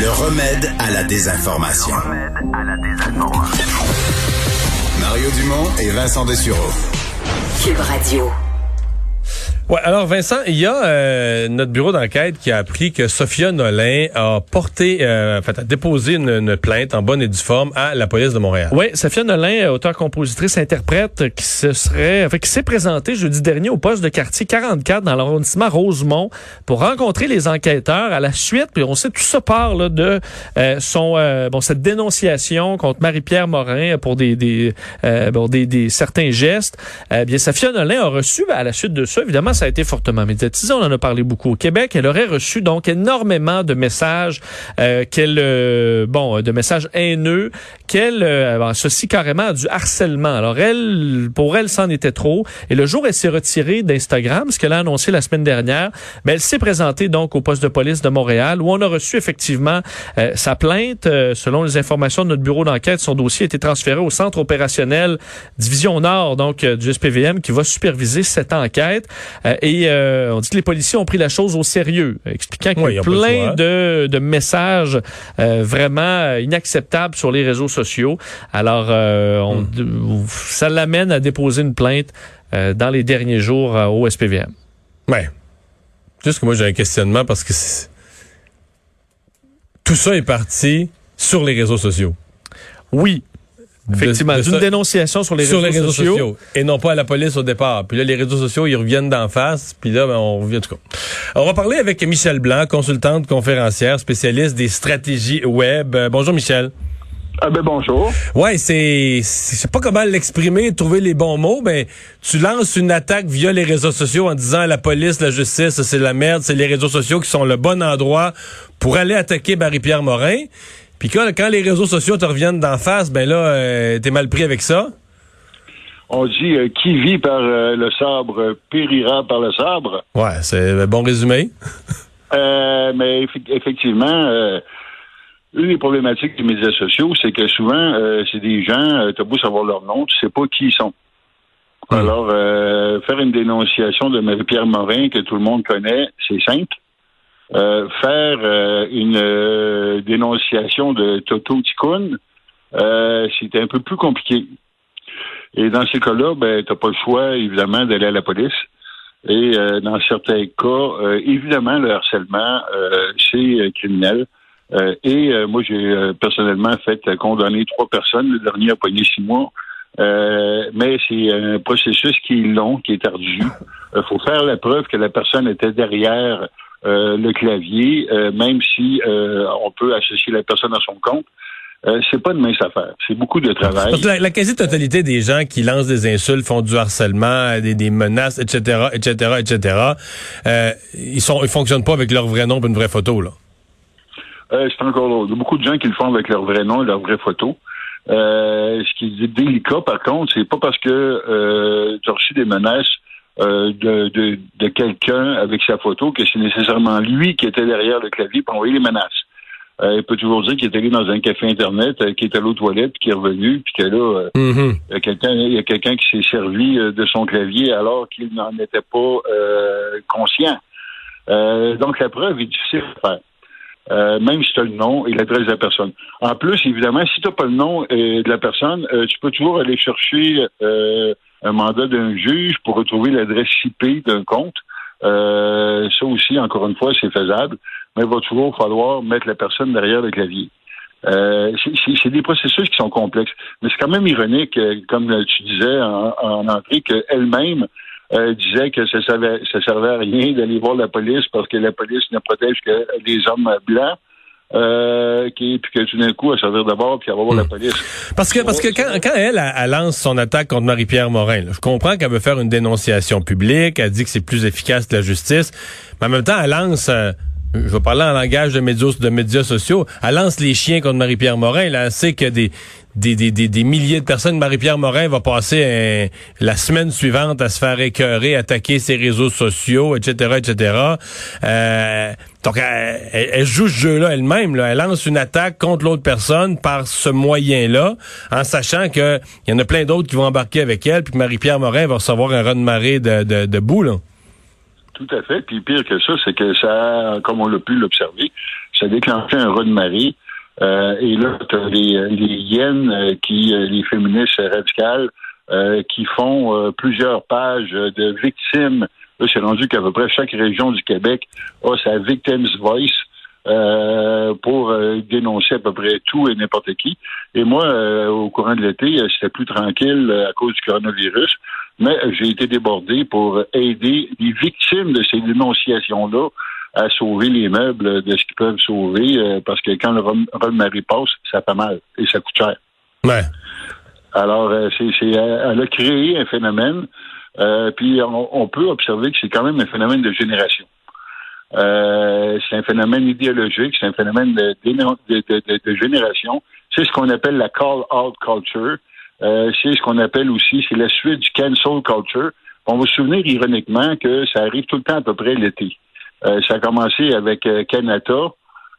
Le remède à la désinformation. Mario Dumont et Vincent Dessureau. Cube Radio. Ouais, alors Vincent, il y a euh, notre bureau d'enquête qui a appris que Sophia Nolin a porté, euh, en fait, a déposé une, une, plainte en bonne et due forme à la police de Montréal. Oui, Sophia Nolin, auteure, compositrice, interprète, qui se serait, enfin, qui s'est présentée jeudi dernier au poste de quartier 44 dans l'arrondissement Rosemont pour rencontrer les enquêteurs à la suite. Puis on sait tout ça part là, de euh, son, euh, bon, cette dénonciation contre Marie-Pierre Morin pour des, des, euh, bon, des, des certains gestes. bien, Sophia Nolin a reçu, ben, à la suite de ça, évidemment, ça a été fortement médiatisé. On en a parlé beaucoup au Québec. Elle aurait reçu donc énormément de messages, euh, qu'elle, euh, bon, de messages haineux, qu'elle euh, associe carrément du harcèlement. Alors elle, pour elle, c'en était trop. Et le jour, elle s'est retirée d'Instagram, ce qu'elle a annoncé la semaine dernière. Mais elle s'est présentée donc au poste de police de Montréal, où on a reçu effectivement euh, sa plainte. Euh, selon les informations de notre bureau d'enquête, son dossier a été transféré au centre opérationnel Division Nord, donc du SPVM, qui va superviser cette enquête. Euh, et euh, on dit que les policiers ont pris la chose au sérieux, expliquant qu'il y a plein de, de, messages euh, vraiment inacceptables sur les réseaux sociaux. Alors, on, hmm. ça l'amène à déposer une plainte dans les derniers jours au SPVM. Ouais. Juste que moi, j'ai un questionnement parce que tout ça est parti sur les réseaux sociaux. Oui, Effectivement, d'une dénonciation sur les, réseaux, sociaux. Et non pas à la police au départ. Puis là, les réseaux sociaux, ils reviennent d'en face. Puis là, ben, on revient tout cas. On va parler avec Michel Blanc, consultante conférencière, spécialiste des stratégies web. Euh, bonjour Michel. Ah ben bonjour. Ouais, c'est, je sais pas comment l'exprimer, trouver les bons mots, mais tu lances une attaque via les réseaux sociaux en disant à la police, la justice, c'est la merde, c'est les réseaux sociaux qui sont le bon endroit pour aller attaquer Barry-Pierre Morin. Puis quand, quand, les réseaux sociaux te reviennent d'en face, ben là, euh, t'es mal pris avec ça? On dit euh, qui vit par euh, le sabre périra par le sabre. Ouais, c'est un bon résumé. mais effectivement, une des problématiques des médias sociaux, c'est que souvent, c'est des gens, t'as beau savoir leur nom, tu sais pas qui ils sont. Hmm. Alors, faire une dénonciation de Marie-Pierre Morin que tout le monde connaît, c'est simple. Euh, faire euh, une euh, dénonciation de Toto Tikkun, c'est un peu plus compliqué. Et dans ces cas-là, ben, t'as pas le choix, évidemment, d'aller à la police. Et dans certains cas, évidemment, le harcèlement, c'est criminel. et moi, j'ai personnellement fait condamner trois personnes. Le dernier a pogné six mois. mais c'est un processus qui est long, qui est ardu. Il faut faire la preuve que la personne était derrière euh, le clavier, euh, même si euh, on peut associer la personne à son compte. c'est pas une mince affaire. C'est beaucoup de travail. la, quasi-totalité des gens qui lancent des insultes, font du harcèlement, des, des menaces, etc., etc., etc., ils sont, ils fonctionnent pas avec leur vrai nom et une vraie photo, là. c'est encore là. Il y a beaucoup de gens qui le font avec leur vrai nom et leur vraie photo. ce qui est délicat, par contre, c'est pas parce que tu as reçu des menaces euh, de, de, de quelqu'un avec sa photo que c'est nécessairement lui qui était derrière le clavier pour envoyer les menaces. Euh, il peut toujours dire qu'il est allé dans un café internet, euh, qu'il est allé aux toilettes, puis qu'il est revenu, puis que là, il y a quelqu'un, il y a quelqu'un qui s'est servi de son clavier alors qu'il n'en était pas conscient. donc la preuve est difficile à faire. Même si tu as le nom et l'adresse de la personne. En plus, évidemment, si tu n'as pas le nom de la personne, tu peux toujours aller chercher un mandat d'un juge pour retrouver l'adresse IP d'un compte. Euh, ça aussi, encore une fois, c'est faisable, mais il va toujours falloir mettre la personne derrière le clavier. Euh, c'est des processus qui sont complexes. Mais c'est quand même ironique, euh, comme tu disais en, en entrée, qu'elle-même euh, disait que ça servait, ça servait à rien d'aller voir la police parce que la police ne protège que les hommes blancs euh, qui, puis que tout d'un coup, elle servir d'abord, puis elle va voir la hmm. police. Parce que, parce que quand, quand elle, elle, lance son attaque contre Marie-Pierre Morin, je comprends qu'elle veut faire une dénonciation publique, elle dit que c'est plus efficace que la justice, mais en même temps, elle lance... Euh, je vais parler en langage de médias, de médias sociaux, elle lance les chiens contre Marie-Pierre Morin. Là, elle sait que des, des, des, des, milliers de personnes, Marie-Pierre Morin va passer la semaine suivante à se faire écœurer, attaquer ses réseaux sociaux, etc., etc. Euh, donc, elle, joue ce jeu-là elle-même. Là. Elle lance une attaque contre l'autre personne par ce moyen-là, en sachant qu'il y en a plein d'autres qui vont embarquer avec elle, puis que Marie-Pierre Morin va recevoir un run de marée de, de, de là. Tout à fait. Puis pire que ça, c'est que ça, comme on l'a pu l'observer, ça a déclenché un raz de marée. Euh, et là, tu as les, les hyènes euh, qui, euh, les féministes radicales, qui font plusieurs pages de victimes. Là, c'est rendu qu'à peu près chaque région du Québec a sa victim's voice. pour dénoncer à peu près tout et n'importe qui. Et moi, au courant de l'été, c'était plus tranquille à cause du coronavirus mais j'ai été débordé pour aider les victimes de ces dénonciations-là à sauver les meubles de ce qu'ils peuvent sauver, euh, parce que quand le rhum-marie passe, ça fait mal et ça coûte cher. Ouais. Alors, euh, c'est, elle a créé un phénomène, euh, puis on, peut observer que c'est quand même un phénomène de génération. c'est un phénomène idéologique, c'est un phénomène de, de, de génération. C'est ce qu'on appelle la call-out culture. Euh, c'est ce qu'on appelle aussi, c'est la suite du cancel culture. On va se souvenir ironiquement que ça arrive tout le temps à peu près l'été. Euh, ça a commencé avec euh, Canada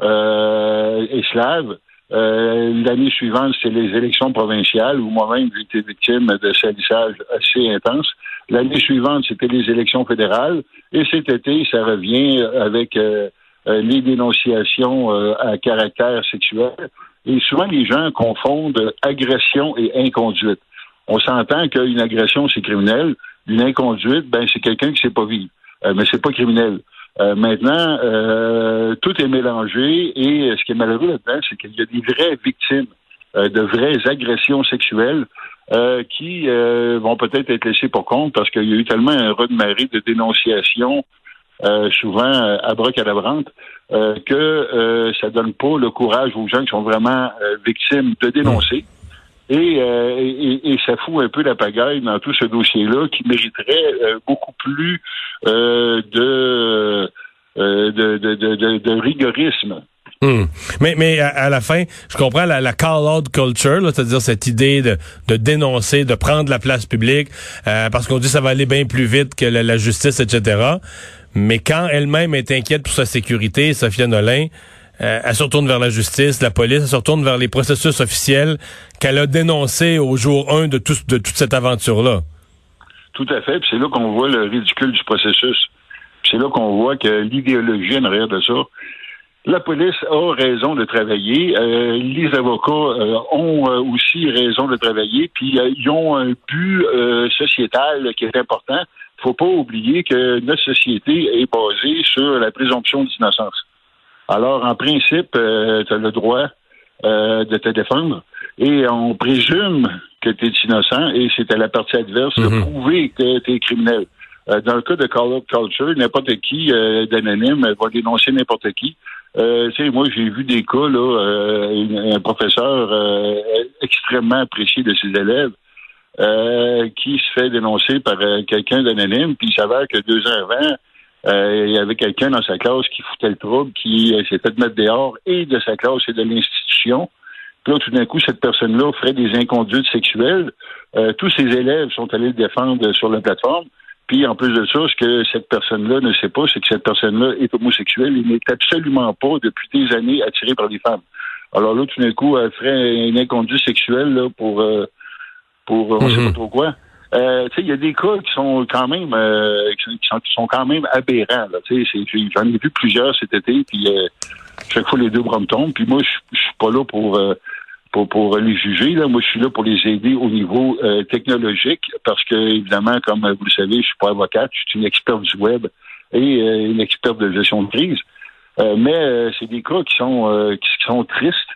et Slave. L'année suivante, c'est les élections provinciales où moi-même j'ai été victime de salissage assez intense. L'année suivante, c'était les élections fédérales. Et cet été, ça revient avec les dénonciations à caractère sexuel. Et souvent, les gens confondent agression et inconduite. On s'entend qu'une agression, c'est criminel. Une inconduite, ben, c'est quelqu'un qui ne sait pas vivre. Euh, mais c'est pas criminel. Euh, maintenant, euh, tout est mélangé et ce qui est malheureux là-dedans, c'est qu'il y a des vraies victimes de vraies agressions sexuelles qui vont peut-être être laissées pour compte parce qu'il y a eu tellement un raz de dénonciations euh, souvent euh, abracadabrante, euh, que euh, ça donne pas le courage aux gens qui sont vraiment euh, victimes de dénoncer. Et, et, et, ça fout un peu la pagaille dans tout ce dossier-là qui mériterait beaucoup plus de, de, de, de, de, rigorisme. Hmm. Mais, mais à, la fin, je comprends la, la call-out culture, c'est-à-dire cette idée de, de dénoncer, de prendre la place publique, parce qu'on dit que ça va aller bien plus vite que la, la justice, etc. Mais quand elle-même est inquiète pour sa sécurité, Sophia Nolin, euh, elle se retourne vers la justice, la police, elle se retourne vers les processus officiels qu'elle a dénoncés au jour 1 de, tout, de toute cette aventure-là. Tout à fait. c'est là qu'on voit le ridicule du processus. C'est là qu'on voit que l'idéologie en arrière de ça. La police a raison de travailler. Euh, les avocats euh, ont aussi raison de travailler. Puis ils ont un but sociétal qui est important faut pas oublier que notre société est basée sur la présomption d'innocence. Alors, en principe, euh, tu as le droit euh, de te défendre et on présume que tu es innocent et c'est à la partie adverse de mhm. prouver que tu es criminel. Euh, dans le cas de Call Up Culture, n'importe qui d'anonyme va dénoncer n'importe qui. tu sais, moi, j'ai vu des cas, là, un professeur extrêmement apprécié de ses élèves euh, qui se fait dénoncer par euh, quelqu'un d'anonyme, puis il s'avère que deux ans avant, euh, il y avait quelqu'un dans sa classe qui foutait le trouble, qui s'est fait mettre dehors et de sa classe et de l'institution. Puis là, tout d'un coup, cette personne-là ferait des inconduites sexuelles. tous ses élèves sont allés le défendre sur la plateforme. Puis en plus de ça, ce que cette personne-là ne sait pas, c'est que cette personne-là est homosexuelle et n'est absolument pas, depuis des années, attirée par les femmes. Alors là, tout d'un coup, elle ferait une inconduite sexuelle là, pour pour on sait pas mhm. trop quoi. Euh, il y a des cas qui sont quand même euh, qui, sont, quand même aberrants. J'en ai vu plusieurs cet été, puis euh, chaque fois les deux bras me tombent. Puis moi, je suis pas là pour, pour, pour les juger. Là. Moi, je suis là pour les aider au niveau technologique, parce que, évidemment, comme vous le savez, je suis pas avocate, je suis une experte du web et une experte de gestion de crise. mais c'est des cas qui sont qui sont tristes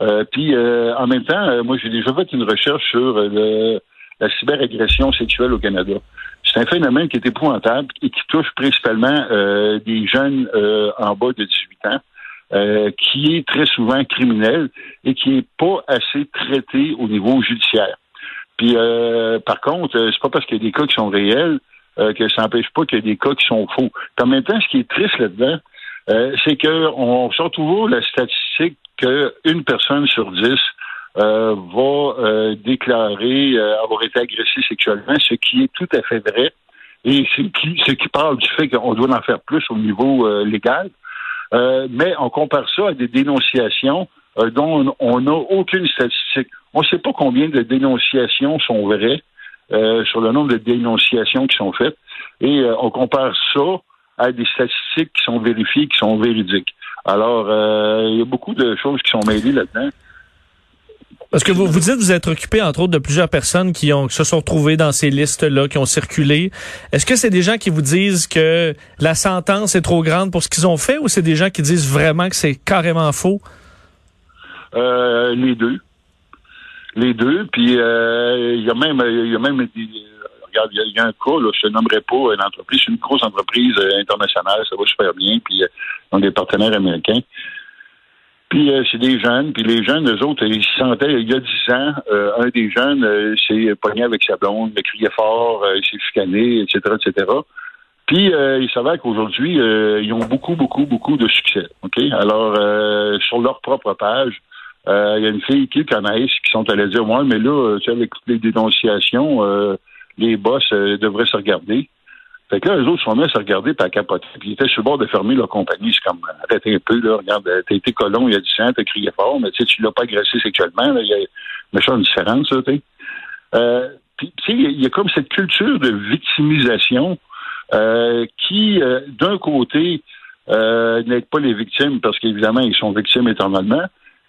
euh, puis euh, en même temps, euh, moi j'ai déjà fait une recherche sur la cyberagression sexuelle au Canada. C'est un phénomène qui est épouvantable et qui touche principalement des jeunes en bas de 18 ans. qui est très souvent criminel et qui est pas assez traité au niveau judiciaire. Puis par contre, c'est pas parce qu'il y a des cas qui sont réels que ça n'empêche pas qu'il y a des cas qui sont faux. en même temps, ce qui est triste là-dedans, euh, c'est que on sort toujours la statistique qu'une personne sur dix euh, va euh, déclarer avoir été agressée sexuellement, ce qui est tout à fait vrai. Et ce qui, ce qui parle du fait qu'on doit en faire plus au niveau légal. mais on compare ça à des dénonciations dont on n'a aucune statistique. On ne sait pas combien de dénonciations sont vraies sur le nombre de dénonciations qui sont faites. Et on compare ça à des statistiques qui sont vérifiées, qui sont véridiques. Alors, euh, il y a beaucoup de choses qui sont mêlées là-dedans. Parce que vous vous dites vous êtes occupé entre autres de plusieurs personnes qui ont se sont retrouvées dans ces listes-là, qui ont circulé. Est-ce que c'est des gens qui vous disent que la sentence est trop grande pour ce qu'ils ont fait, ou c'est des gens qui disent vraiment que c'est carrément faux? Euh, Les deux, les deux. Puis euh, il y a même y a même regarde, il y, a un cas, là, je ne nommerai pas une entreprise, c'est une grosse entreprise euh, internationale, ça va super bien, puis euh, ils ont des partenaires américains. Puis euh, c'est des jeunes, puis les jeunes, eux autres, ils se sentaient, il y a dix ans, un des jeunes s'est pogné avec sa blonde, il criait fort, il s'est chicané, etc., etc. Puis il s'avère qu'aujourd'hui, ils ont beaucoup, beaucoup, beaucoup de succès. OK? Alors, sur leur propre page, il y a une fille qui connaissent qui sont allées dire Moi, mais là, tu avec les dénonciations, les boss euh, devraient se regarder. Fait que là, eux autres sont mis à se regarder à capoter. Puis ils étaient sur le bord de fermer leur compagnie. C'est comme, arrêtez un peu, là. Regarde, t'as été colon il y a 10 ans, t'as crié fort, mais tu sais, tu l'as pas agressé sexuellement, là. Il y a une différence, ça, tu euh, puis, tu sais, il y, a comme cette culture de victimisation euh, qui, euh, d'un côté, euh, n'aide pas les victimes parce qu'évidemment, ils sont victimes éternellement,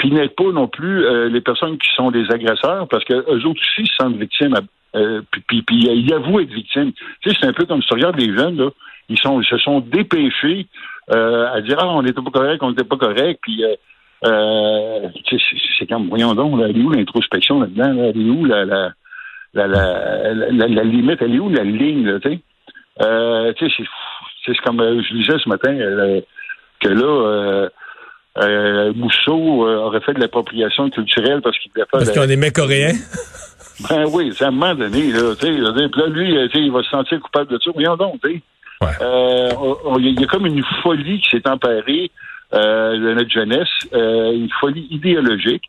puis n'aide pas non plus les personnes qui sont des agresseurs parce qu'eux autres aussi se sentent victimes euh, puis, puis, il avoue être victime. Tu sais, c'est un peu comme si tu regardes jeunes, là, ils, sont, ils se sont dépêchés euh, à dire Ah, on n'était pas correct, on n'était pas correct, puis euh, euh c'est comme, voyons donc, là, elle est où l'introspection là-dedans? Là, elle est où la, la, la, la, limite? Elle est où la ligne, là, tu sais? Euh, tu sais, c'est comme je disais ce matin que là, euh, Mousseau aurait fait de l'appropriation culturelle parce qu'il voulait faire... Parce qu'on aimait coréen? Ben oui, c'est à un moment donné, là, tu sais, là, lui, il va se sentir coupable de ça. Voyons donc, tu sais. Euh, il y a comme une folie qui s'est emparée euh, de notre jeunesse, euh, une folie idéologique.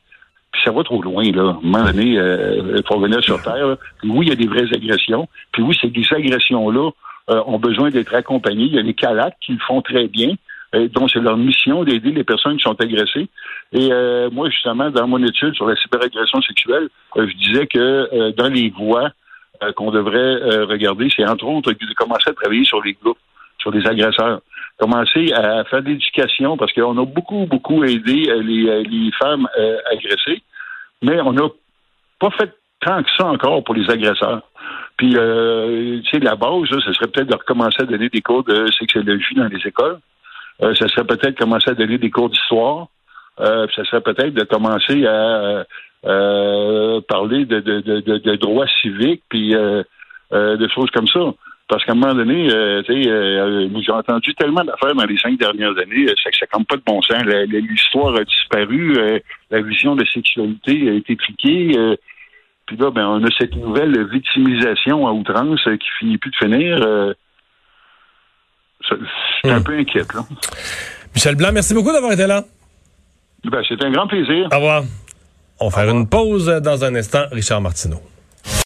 Puis ça va trop loin, là. À un moment donné, euh, il faut revenir sur Terre. Puis oui, il y a des vraies agressions. Puis oui, ces agressions-là ont besoin d'être accompagnées. Il y a les calacs qui le font très bien. Euh, donc c'est leur mission d'aider les personnes qui sont agressées. Et euh, moi, justement, dans mon étude sur la cyberagression sexuelle, euh, je disais que dans les voies qu'on devrait regarder, c'est entre autres de commencer à travailler sur les groupes, sur les agresseurs, commencer à faire de l'éducation, parce qu'on a beaucoup, beaucoup aidé les, les femmes agressées, mais on n'a pas fait tant que ça encore pour les agresseurs. Puis, tu sais, la base, ce serait peut-être de recommencer à donner des cours de sexologie dans les écoles. Euh, ça serait peut-être commencer à donner des cours d'histoire. Euh, ça serait peut-être de commencer à euh, parler de, de, de, de, droits civiques puis de choses comme ça. Parce qu'à un moment donné, j'ai entendu tellement d'affaires dans les cinq dernières années, que ça compte pas de bon sens. L'histoire a disparu, la vision de sexualité a été triquée. puis là, ben, on a cette nouvelle victimisation à outrance qui finit plus de finir. C'est un hmm. peu inquiète, là. Michel Blanc, merci beaucoup d'avoir été là. Ben, c'est un grand plaisir. Au revoir. On va faire une pause dans un instant. Richard Martineau.